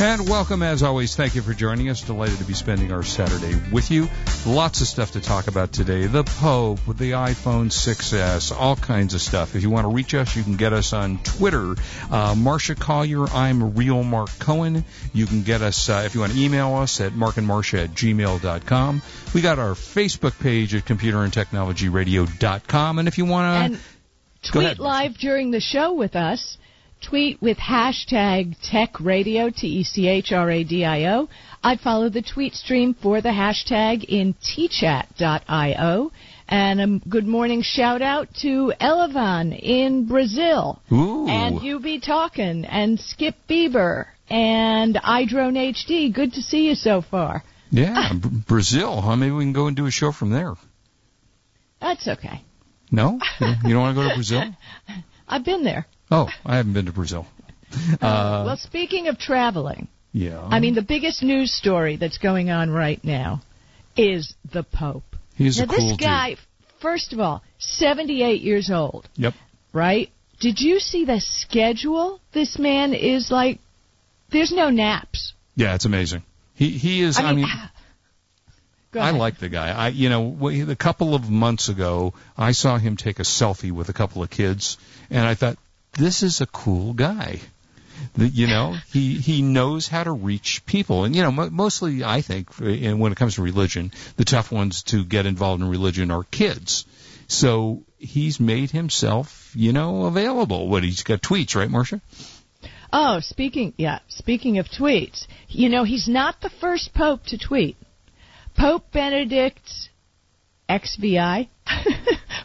And welcome, as always. Thank you for joining us. Delighted to be spending our Saturday with you. Lots of stuff to talk about today. The Pope, the iPhone 6S, all kinds of stuff. If you want to reach us, you can get us on Twitter. Uh, Marcia Collier, I'm Real Mark Cohen. You can get us, uh, if you want to email us, at markandmarcia at gmail.com. We got our Facebook page at computerandtechnologyradio.com. And if you want to... And tweet live during the show with us tweet with hashtag TechRadio, T-E-C-H-R-A-D-I-O. I'd follow the tweet stream for the hashtag in tchat.io. And a good morning shout out to Elevan in Brazil. Ooh. And you be talking and Skip Bieber and iDrone HD. Good to see you so far. Yeah, Brazil, huh? Maybe we can go and do a show from there. That's okay. No? You don't want to go to Brazil? I've been there. Oh, I haven't been to Brazil. Uh, well, speaking of traveling, yeah. I mean, the biggest news story that's going on right now is the Pope. He's now, a cool this guy, first of all, 78 years old. Yep. right? Did you see the schedule? This man is like, there's no naps. Yeah, it's amazing. He he is. I I mean, mean, I like the guy. I you know a couple of months ago, I saw him take a selfie with a couple of kids, and I thought this is a cool guy. You know, he he knows how to reach people, and you know, mo mostly I think, and when it comes to religion, the tough ones to get involved in religion are kids. So he's made himself, you know, available. What he's got tweets, right, Marcia? Oh, speaking, yeah, speaking of tweets, you know, he's not the first Pope to tweet. Pope Benedict XVI,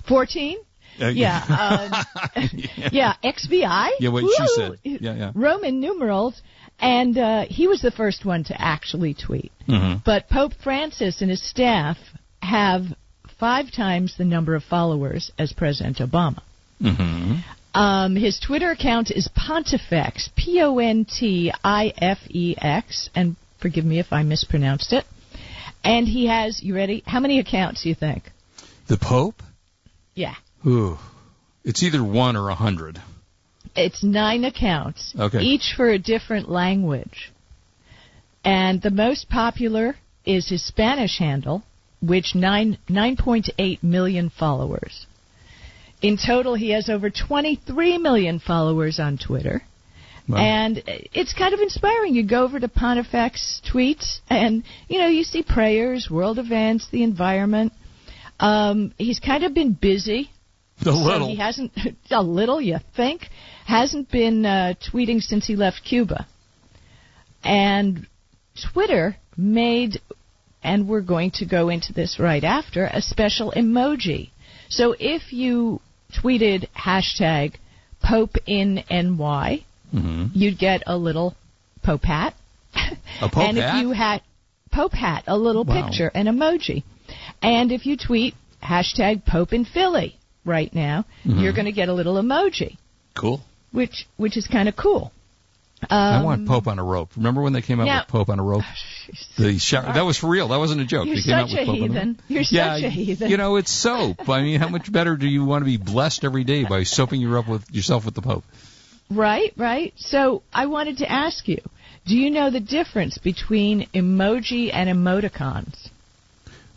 14? Uh, Yeah, um, yeah, XVI. Yeah, what she said. Yeah, yeah. Roman numerals, and uh, he was the first one to actually tweet. Mhm. But Pope Francis and his staff have five times the number of followers as President Obama. hmm Um, his Twitter account is Pontifex, P O N T I F E X, and forgive me if I mispronounced it. And he has, you ready? How many accounts do you think? The Pope? Yeah. Ooh. It's either one or a hundred. It's nine accounts, Okay. each for a different language. And the most popular is his Spanish handle, which nine nine point eight million followers. In total, he has over 23 million followers on Twitter. Wow. And it's kind of inspiring. You go over to Pontifex tweets, and you know you see prayers, world events, the environment. Um, he's kind of been busy. A So little. he hasn't a little, you think, hasn't been uh, tweeting since he left Cuba. And Twitter made, and we're going to go into this right after, a special emoji. So if you tweeted hashtag Pope in NY, hmm you'd get a little Pope hat. A Pope and hat? if you had Pope hat, a little Wow. picture, an emoji. And if you tweet hashtag Pope in Philly right now, Mhm. you're going to get a little emoji, Cool. which which is kind of cool. I Um, want Pope on a rope. Remember when they came out now- with Pope on a rope? The shower, that was for real. That wasn't a joke. You're they came out such with a Pope on heathen. You're yeah, such a heathen. You know, it's soap. I mean, how much better do you want to be blessed every day by soaping you up with yourself with the Pope? Right, right. So I wanted to ask you, do you know the difference between emoji and emoticons?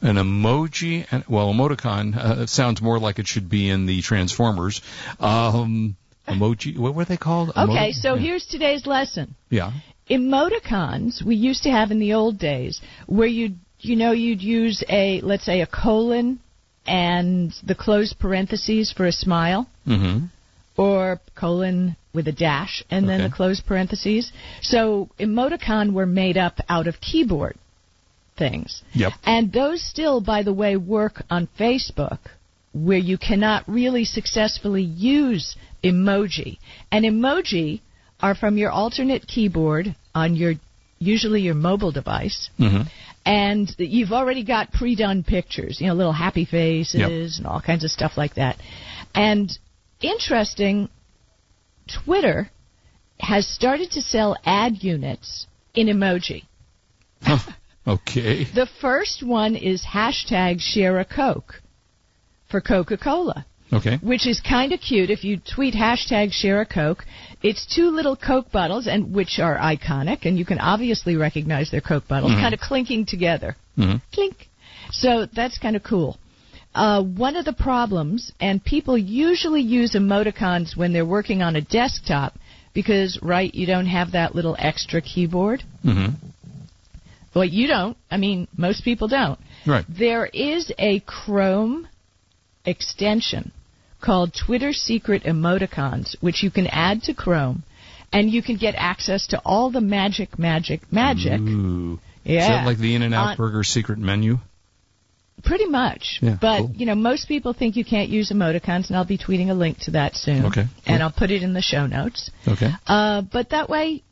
An emoji, and well, emoticon uh, sounds more like it should be in the Transformers. Um, emoji, what were they called? Okay, so yeah. here's today's lesson. Yeah. emoticons we used to have in the old days where you you know you'd use a let's say a colon and the closed parentheses for a smile Mm-hmm. or colon with a dash and then Okay. the closed parentheses so emoticon were made up out of keyboard things Yep. and those still by the way work on Facebook where you cannot really successfully use emoji and emoji are from your alternate keyboard on your usually your mobile device Mm-hmm. and you've already got pre-done pictures, you know, little happy faces and all kinds of stuff like that. And interesting, Twitter has started to sell ad units in emoji. Okay. The first one is hashtag share a Coke for Coca Cola, Okay. which is kind of cute. If you tweet hashtag share a Coke, it's two little Coke bottles, and which are iconic, and you can obviously recognize their Coke bottles, kind of clinking together. Mhm. Clink. So that's kind of cool. Uh, one of the problems, and people usually use emoticons when they're working on a desktop because, right, you don't have that little extra keyboard. hmm Well, you don't. I mean, most people don't. Right. There is a Chrome extension called Twitter Secret Emoticons, which you can add to Chrome, and you can get access to all the magic, magic, magic. Ooh. Yeah. Is that like the In-N-Out On- Burger secret menu? Pretty much. Yeah, but, cool. you know, most people think you can't use emoticons, and I'll be tweeting a link to that soon. Okay, And. I'll put it in the show notes. Okay. Uh, but that way,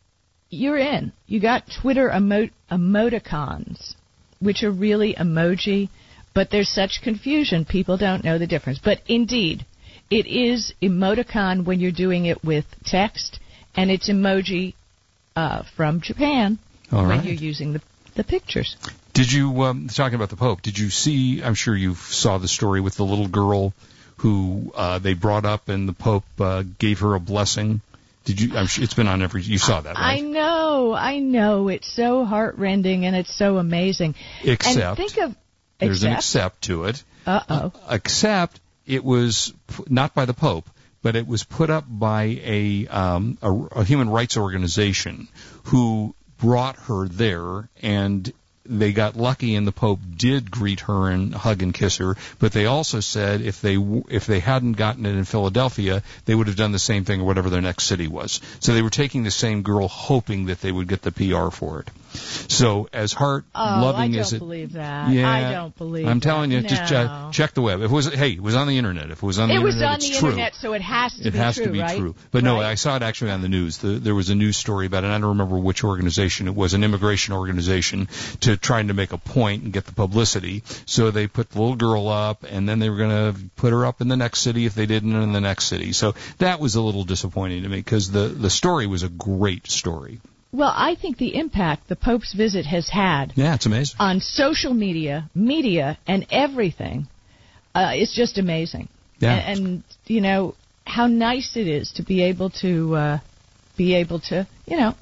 you're in. You got Twitter emo- emoticons, which are really emoji, but there's such confusion, people don't know the difference. But indeed, it is emoticon when you're doing it with text, and it's emoji uh, from Japan All when right. you're using the, the pictures. Did you um, talking about the Pope? Did you see? I'm sure you saw the story with the little girl who uh, they brought up, and the Pope uh, gave her a blessing. Did you? I'm sure it's been on every. You saw that, I know, I know. It's so heartrending and it's so amazing. Except and think of there's an except. except to it. Uh oh. Except it was p- not by the Pope, but it was put up by a, um, a, a human rights organization who brought her there, and they got lucky, and the Pope did greet her and hug and kiss her. But they also said if they if they hadn't gotten it in Philadelphia, they would have done the same thing or whatever their next city was. So they were taking the same girl, hoping that they would get the PR for it. So as heart Oh, loving don't as it believe that. yeah, I don't believe. I'm telling you, that. just no. check, check the web. If it was, hey, it was on the internet. If it was on the It was internet, on it's the true. internet, so it has to It be has true, to be right? true. But no, I saw it actually on the news. The, there was a news story about it. I don't remember which organization it was, an immigration organization, to trying to make a point and get the publicity. So they put the little girl up, and then they were going to put her up in the next city if they didn't in the next city. So that was a little disappointing to me because the the story was a great story. Well, I think the impact the Pope's visit has had Yeah, it's amazing. on social media, media, and everything uh, is just amazing. Yeah. And, and you know how nice it is to be able to uh, be able to you know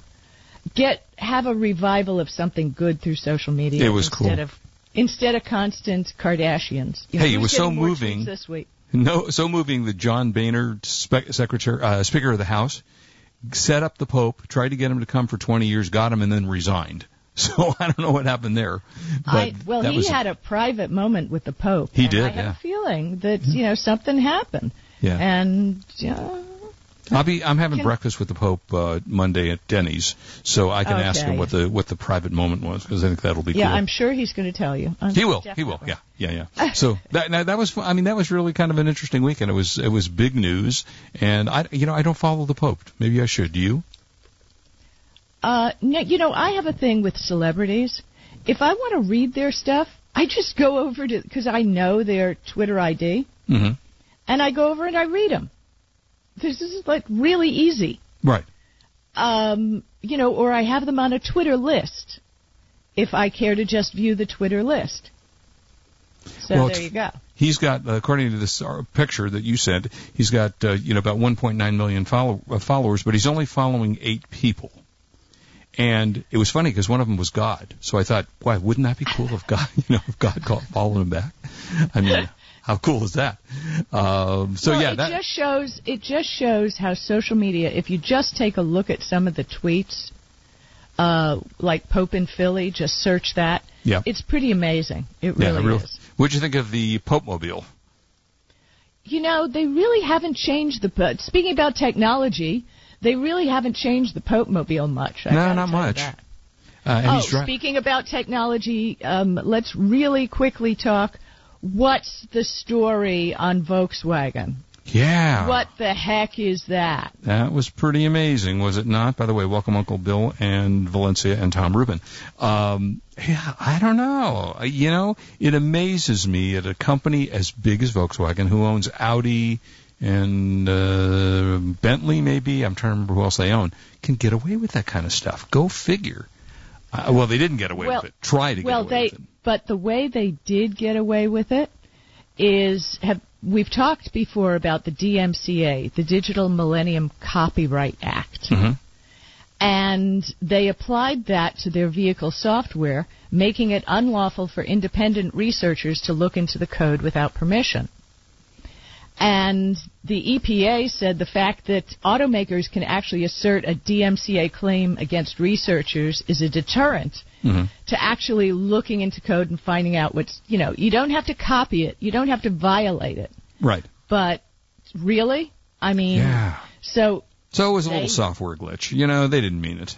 get have a revival of something good through social media. It was instead cool. of instead of constant Kardashians. You know, Hey, it was so moving. this week. No, so moving that John Boehner, spe- Secretary, uh, Speaker of the House, set up the Pope, tried to get him to come for 20 years, got him, and then resigned. So I don't know what happened there. But I, well, he was, had a private moment with the Pope. He did, I have yeah. a feeling that you know something happened. Yeah. And uh, I'll be. I'm having Can- breakfast with the Pope uh, Monday at Denny's, so I can ask him what the what the private moment was because I think that'll be yeah, cool. I'm sure he's going to tell you. I'm he will. He will. Yeah. Yeah. Yeah. So that now, that was. I mean, that was really kind of an interesting weekend. It was. It was big news, and I. You know, I don't follow the Pope. Maybe I should. Do you? Uh, you know, I have a thing with celebrities. If I want to read their stuff, I just go over to because I know their Twitter ID, Mm-hmm. and I go over and I read them. This is like really easy. Right. Um, you know, or I have them on a Twitter list if I care to just view the Twitter list. So Well, there you go. He's got, uh, according to this uh, picture that you sent, he's got uh, you know about 1.9 million follow- uh, followers, but he's only following eight people. And it was funny because one of them was God. So I thought, why wouldn't that be cool if God, you know, if God called, followed him back? I mean, how cool is that? Um, so well, yeah, it that just shows it just shows how social media. If you just take a look at some of the tweets, uh, like Pope in Philly, just search that. Yeah. it's pretty amazing. It yeah, really real- is. What'd you think of the Pope Mobile? You know, they really haven't changed the. po- Speaking about technology, they really haven't changed the Pope Mobile much. I No, not much. Uh, oh, speaking about technology, um, let's really quickly talk. What's the story on Volkswagen? yeah. What the heck is that? That was pretty amazing, was it not? By the way, welcome Uncle Bill and Valencia and Tom Rubin. Um, yeah, I don't know. You know, it amazes me at a company as big as Volkswagen, who owns Audi and uh, Bentley, maybe I'm trying to remember who else they own, can get away with that kind of stuff. Go figure. Uh, well, they didn't get away Well- with it. Try to well, get away they with it. but the way they did get away with it is have we've talked before about the DMCA, the Digital Millennium Copyright Act. Mhm. And they applied that to their vehicle software, making it unlawful for independent researchers to look into the code without permission. And the EPA said the fact that automakers can actually assert a DMCA claim against researchers is a deterrent Mhm. to actually looking into code and finding out what's, you know, you don't have to copy it, you don't have to violate it. Right. But really? I mean, Yeah. so, So it was a They- little software glitch. You know, they didn't mean it.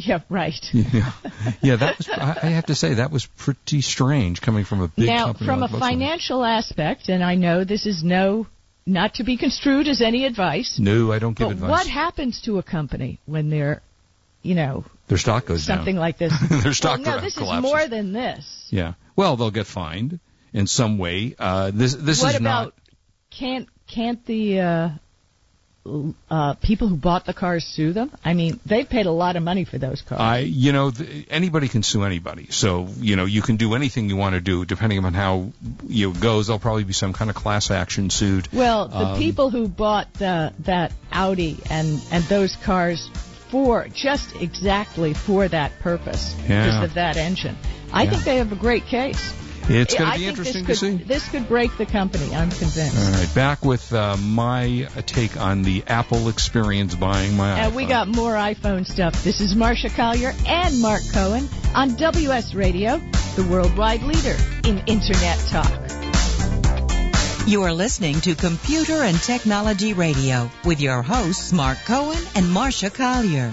yeah, right. Yeah, yeah. That was. I have to say that was pretty strange coming from a big now, company. from like a financial aspect, and I know this is no, not to be construed as any advice, No, I don't give but advice. what happens to a company when they're, you know, Their stock goes something down. like this? Their stock well, no, this collapses. is more than this. Yeah. Well, they'll get fined in some way. Uh, this this what is about not. can't can't the uh, uh, people who bought the cars sue them? I mean, they paid a lot of money for those cars. I, you know, th- anybody can sue anybody. So, you know, you can do anything you want to do, depending on how you know, it goes. There'll probably be some kind of class action suit. Well, the Um, people who bought the, that Audi and and those cars for just exactly for that purpose, Yeah. just of that engine, I Yeah. think they have a great case. It's going to be think interesting to this see. could, This could break the company. I'm convinced. All right, back with uh, my take on the Apple experience buying my And we got more iPhone stuff. This is Marcia Collier and Mark Cohen on WS Radio, the worldwide leader in Internet talk. You are listening to Computer and Technology Radio with your hosts Mark Cohen and Marcia Collier.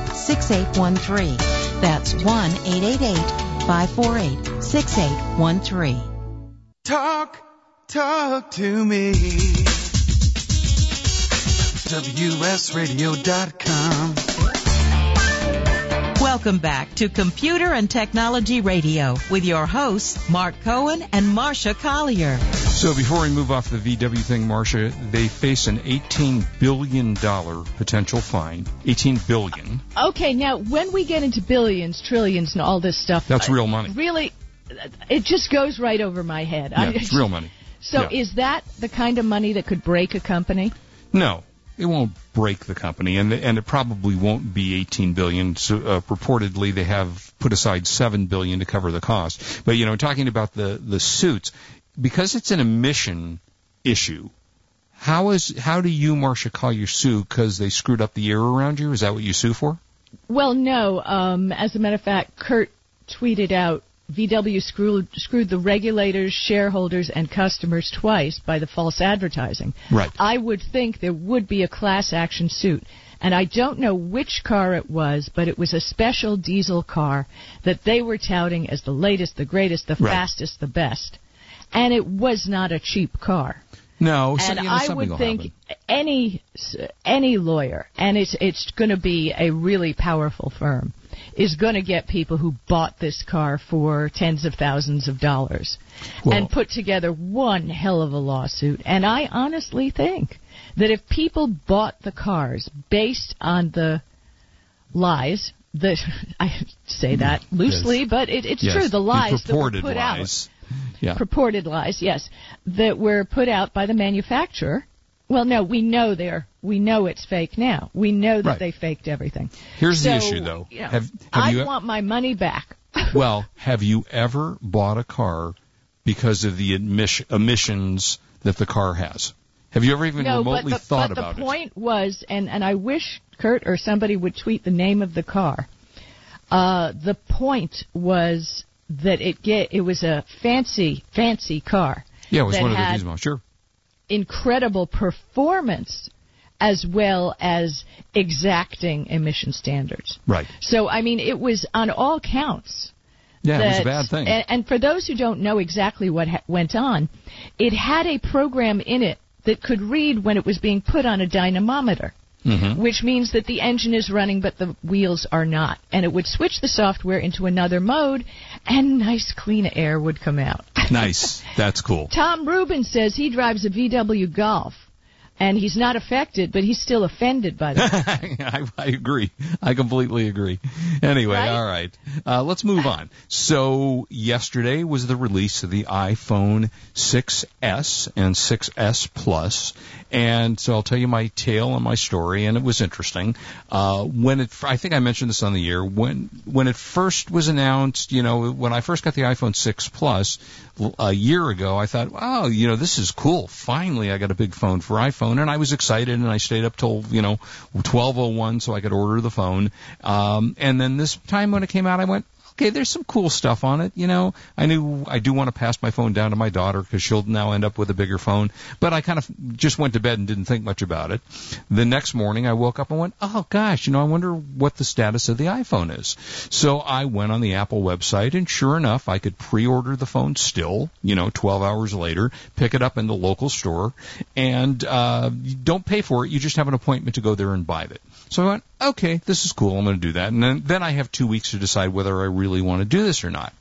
1-888-548-6813. That's 1 888 548 6813. Talk, talk to me. WSRadio.com. Welcome back to Computer and Technology Radio with your hosts, Mark Cohen and Marcia Collier. So before we move off the VW thing, Marcia, they face an $18 billion potential fine. 18 billion. Okay, now when we get into billions, trillions, and all this stuff, That's I- real money. Really, it just goes right over my head. Yeah, I- it's real money. So Yeah. is that the kind of money that could break a company? No, it won't break the company, and and it probably won't be 18 billion. So, uh, purportedly, they have put aside 7 billion to cover the cost. But you know, talking about the the suits, because it's an emission issue. How is how do you, Marcia, call your sue because they screwed up the air around you? Is that what you sue for? Well, no. Um, as a matter of fact, Kurt tweeted out VW screwed, screwed the regulators, shareholders, and customers twice by the false advertising. Right. I would think there would be a class action suit. And I don't know which car it was, but it was a special diesel car that they were touting as the latest, the greatest, the Right. fastest, the best. And it was not a cheap car. No, and I would think happen. any any lawyer, and it's it's going to be a really powerful firm, is going to get people who bought this car for tens of thousands of dollars, Well- and put together one hell of a lawsuit. And I honestly think that if people bought the cars based on the lies. The, I say that loosely, but it, it's Yes, true. The lies that were put lies. out Yeah. purported lies, yes, that were put out by the manufacturer. Well, no, we know they're we know it's fake now. We know that Right. they faked everything. Here's the issue, though. you know, Have have I you want my money back. well, have you ever bought a car because of the emission, emissions that the car has? Have you ever even no, but remotely the, thought but about it? But the point was, and and I wish Kurt or somebody would tweet the name of the car. Uh, the point was that it get it was a fancy fancy car. Yeah, it was one of the models. Sure. incredible performance as well as exacting emission standards. Right. So, I mean, it was on all counts. Yeah, it was a bad thing. And, and for those who don't know exactly what ha- went on, it had a program in it that could read when it was being put on a dynamometer. Mm-hmm. Which means that the engine is running but the wheels are not. And it would switch the software into another mode and nice clean air would come out. Nice. That's cool. Tom Rubin says he drives a VW Golf, and he's not affected, but he's still offended by that. I, I agree. I completely agree. Anyway, Right? all right. Uh, let's move on. So yesterday was the release of the iPhone 6s and 6s Plus, and so I'll tell you my tale and my story, and it was interesting. Uh, when it, I think I mentioned this on the air when when it first was announced. You know, when I first got the iPhone 6 Plus a year ago, I thought, wow, you know, this is cool. Finally, I got a big phone for iPhone, and I was excited, and I stayed up till you know 12:01 so I could order the phone. Um, and then this time when it came out, I went. Okay, there's some cool stuff on it. You know, I knew I do want to pass my phone down to my daughter because she'll now end up with a bigger phone. But I kind of just went to bed and didn't think much about it. The next morning, I woke up and went, "Oh gosh, you know, I wonder what the status of the iPhone is." So I went on the Apple website, and sure enough, I could pre-order the phone still. You know, 12 hours later, pick it up in the local store, and uh, you don't pay for it. You just have an appointment to go there and buy it. So I went, okay, this is cool. I'm going to do that. And then, then I have two weeks to decide whether I really want to do this or not.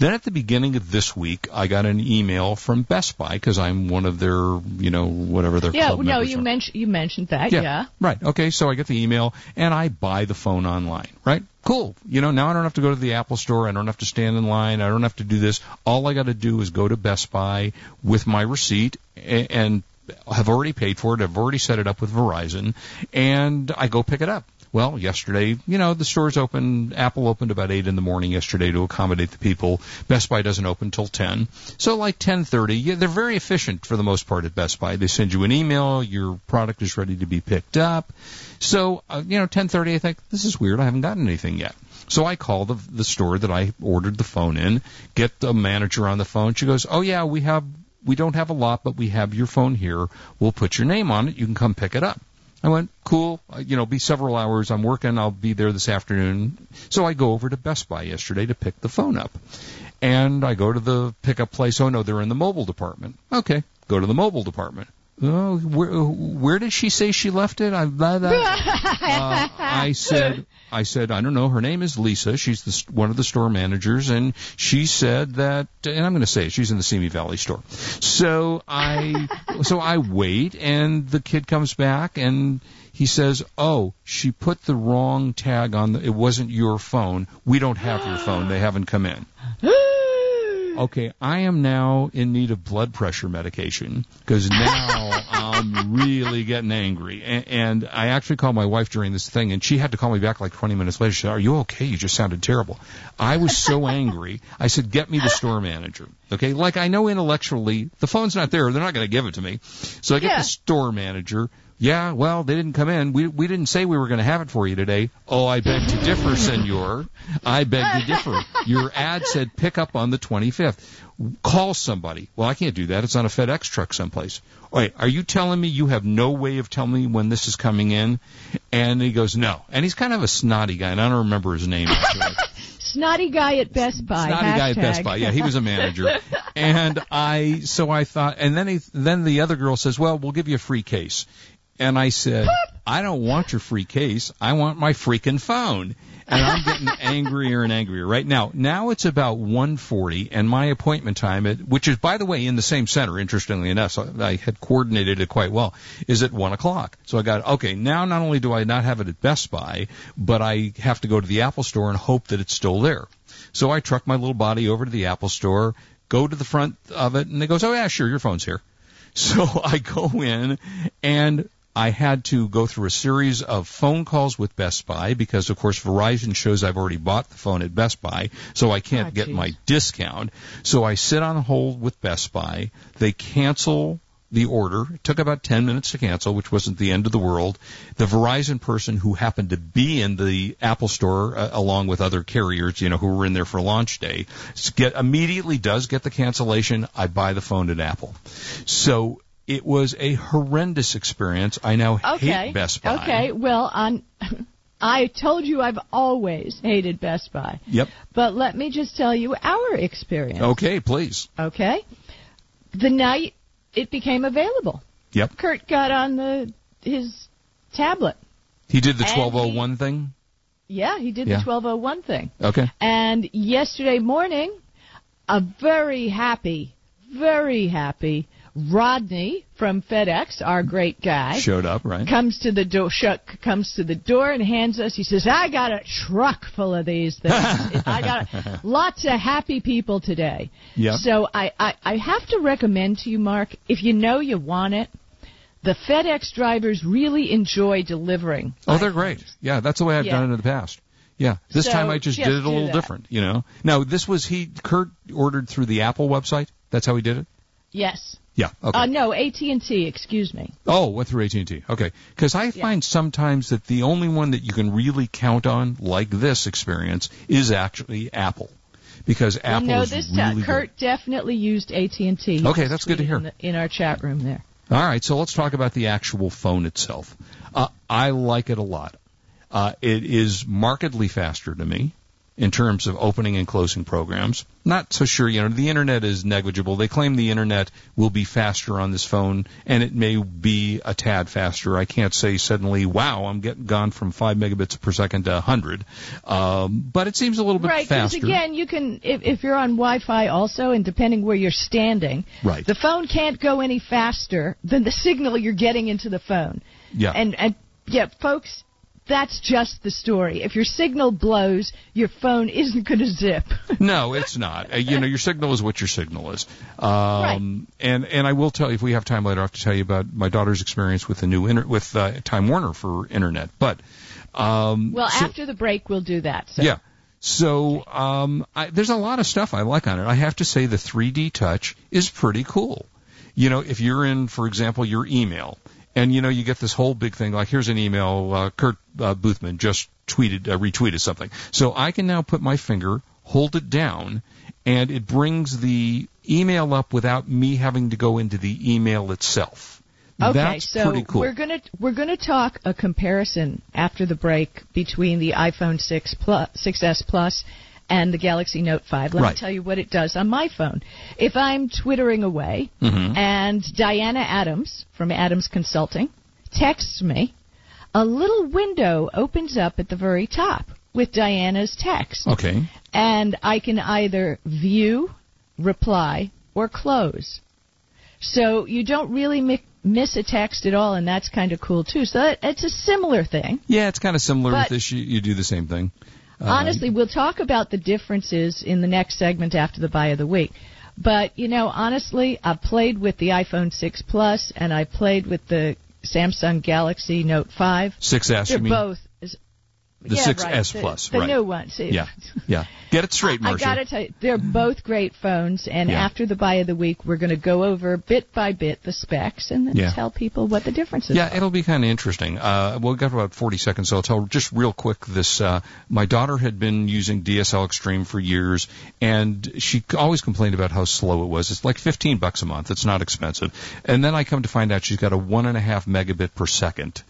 Then at the beginning of this week, I got an email from Best Buy because I'm one of their, you know, whatever their yeah, club no, you mentioned you mentioned that. Yeah. Right. Okay. So I get the email and I buy the phone online. Right. Cool. You know, now I don't have to go to the Apple store. I don't have to stand in line. I don't have to do this. All I got to do is go to Best Buy with my receipt and, and have already paid for it. I've already set it up with Verizon and I go pick it up. Well, yesterday, you know, the stores open. Apple opened about eight in the morning yesterday to accommodate the people. Best Buy doesn't open till ten. So like ten thirty, yeah, they're very efficient for the most part at Best Buy. They send you an email, your product is ready to be picked up. So uh, you know, ten thirty, I think this is weird. I haven't gotten anything yet. So I call the the store that I ordered the phone in, get the manager on the phone. She goes, "Oh yeah, we have we don't have a lot, but we have your phone here. We'll put your name on it. You can come pick it up." I went, cool. Uh, You know, be several hours. I'm working. I'll be there this afternoon. So I go over to Best Buy yesterday to pick the phone up. And I go to the pickup place. Oh no, they're in the mobile department. Okay, go to the mobile department. Oh, where, where did she say she left it? I, blah, blah. Uh, I said, I said, I don't know. Her name is Lisa. She's the, one of the store managers, and she said that, and I'm going to say it, she's in the Simi Valley store. So I, so I wait, and the kid comes back, and he says, "Oh, she put the wrong tag on. The, it wasn't your phone. We don't have your phone. They haven't come in." Okay, I am now in need of blood pressure medication because now I'm really getting angry. And, and I actually called my wife during this thing, and she had to call me back like 20 minutes later. She said, "Are you okay? You just sounded terrible." I was so angry. I said, "Get me the store manager." Okay, like I know intellectually the phone's not there; they're not going to give it to me. So I get Yeah. the store manager. Yeah, well, they didn't come in. We we didn't say we were going to have it for you today. Oh, I beg to differ, senor. I beg to differ. Your ad said pick up on the 25th. Call somebody. Well, I can't do that. It's on a FedEx truck someplace. Wait, are you telling me you have no way of telling me when this is coming in? And he goes, no. And he's kind of a snotty guy, and I don't remember his name. Actually. Snotty guy at Best Buy. Snotty guy at. Best Buy. Yeah, he was a manager. and I, so I thought, and then he, then the other girl says, well, we'll give you a free case. And I said, I don't want your free case. I want my freaking phone. And I'm getting angrier and angrier right now. Now it's about 1:40, and my appointment time, at, which is by the way in the same center, interestingly enough, so I had coordinated it quite well, is at one o'clock. So I got okay. Now not only do I not have it at Best Buy, but I have to go to the Apple Store and hope that it's still there. So I truck my little body over to the Apple Store, go to the front of it, and it goes, "Oh yeah, sure, your phone's here." So I go in and I had to go through a series of phone calls with Best Buy because, of course, Verizon shows I've already bought the phone at Best Buy, so I can't Ah, get my discount. So I sit on hold with Best Buy. They cancel the order. It took about 10 minutes to cancel, which wasn't the end of the world. The Verizon person who happened to be in the Apple store uh, along with other carriers, you know, who were in there for launch day, get immediately does get the cancellation. I buy the phone at Apple. So it was a horrendous experience. I now Okay. hate Best Buy. Okay. Well, on. I told you I've always hated Best Buy. Yep. But let me just tell you our experience. Okay, please. Okay. The night it became available, Yep. Kurt got on the his tablet. He did the And 1201 thing. Yeah, he did Yeah. the 1201 thing. Okay. And yesterday morning, a very happy, very happy Rodney from FedEx, our great guy, Showed up, right? comes to the door. Shuck comes to the door and hands us. He says, "I got a truck full of these things. I got lots of happy people today." Yep. So I, I I have to recommend to you, Mark, if you know you want it, the FedEx drivers really enjoy delivering. Oh, they're great. Yeah, that's the way I've Yeah. done it in the past. Yeah, this So, time I just, just did it a little that. different, you know. Now, this was he Kurt ordered through the Apple website. That's how he did it. Yes. Yeah. Okay. Uh, no, AT and T. Excuse me. oh, went through AT&T. Okay. Because I find sometimes that the only one that you can really count on, like this experience, is actually Apple, because Apple well, no, is this really time good. Kurt definitely used AT and T. Okay, that's good to hear. In, the, in our chat room there. All right, so let's talk about the actual phone itself. Uh, I like it a lot. Uh, it is markedly faster to me in terms of opening and closing programs. Not so sure, you know, the internet is negligible. They claim the internet will be faster on this phone, and it may be a tad faster. I can't say suddenly, wow, I'm getting gone from 5 megabits per second to 100. Um, but it seems a little bit faster. Right, because again, you can if, if you're on Wi-Fi also, and depending where you're standing, Right. the phone can't go any faster than the signal you're getting into the phone. yeah. And and yeah, folks, that's just the story. If your signal blows, your phone isn't going to zip. No, it's not. Uh, you know, your signal is what your signal is. Um, And and I will tell you, if we have time later, I have to tell you about my daughter's experience with the new inter- with uh, Time Warner for internet. But um, well, so- after the break, we'll do that. So. yeah. So um, I, there's a lot of stuff I like on it. I have to say the 3D touch is pretty cool. You know, if you're in, for example, your email, and you know you get this whole big thing like here's an email, uh, Kurt uh, Boothman just tweeted, uh, retweeted something. So I can now put my finger, hold it down, and it brings the email up without me having to go into the email itself. Okay, That's so pretty cool. we're gonna we're gonna talk a comparison after the break between the iPhone 6 Plus, 6s Plus and the Galaxy Note 5. Let Right. me tell you what it does on my phone. If I'm twittering away Mhm. and Diana Adams from Adams Consulting texts me, a little window opens up at the very top with Diana's text Okay. and I can either view, reply, or close. So you don't really mi- miss a text at all, and that's kind of cool too. So that, it's a similar thing. Yeah, it's kind of similar But- with this. You, you do the same thing. Uh, Honestly, we'll talk about the differences in the next segment after the buy of the week. But you know, honestly, I've played with the iPhone 6 Plus and I played with the Samsung Galaxy Note 5. 6S, They're you mean? both The yeah, 6S right, Plus, the right. new ones. Yeah, yeah. Get it straight, Marcia. I gotta tell you, they're both great phones, and Yeah. after the buy of the week, we're going to go over bit by bit the specs and then Yeah. tell people what the differences Yeah, are. it'll be kind of interesting. Uh, we've got about 40 seconds, so I'll tell just real quick this. Uh, my daughter had been using DSL Extreme for years, and she always complained about how slow it was. It's like 15 bucks a month. It's not expensive. And then I come to find out she's got a one and a half megabit per second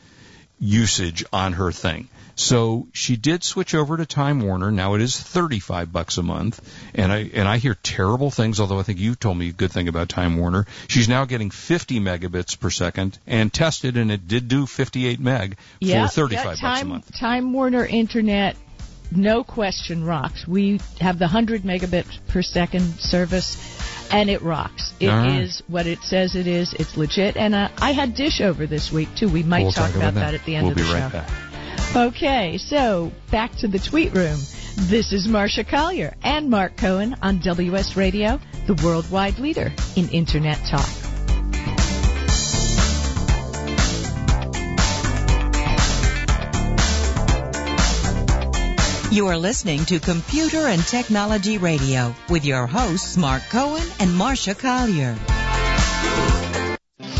usage on her thing. So she did switch over to Time Warner. Now it is 35 bucks a month. And I, and I hear terrible things, although I think you told me a good thing about Time Warner. She's now getting 50 megabits per second and tested and it did do 58 meg yeah, for 35 yeah, bucks a month. Time Warner Internet, no question, rocks. We have the 100 megabit per second service, and it rocks. It is right. what it says it is. It's legit. And uh, I had Dish over this week, too. We might We'll talk, talk about, about that. that. at the end We'll of the be show. right back. Okay, so back to the tweet room. This is Marcia Collier and Mark Cohen on WS Radio, the worldwide leader in Internet talk. You are listening to Computer and Technology Radio with your hosts Mark Cohen and Marcia Collier.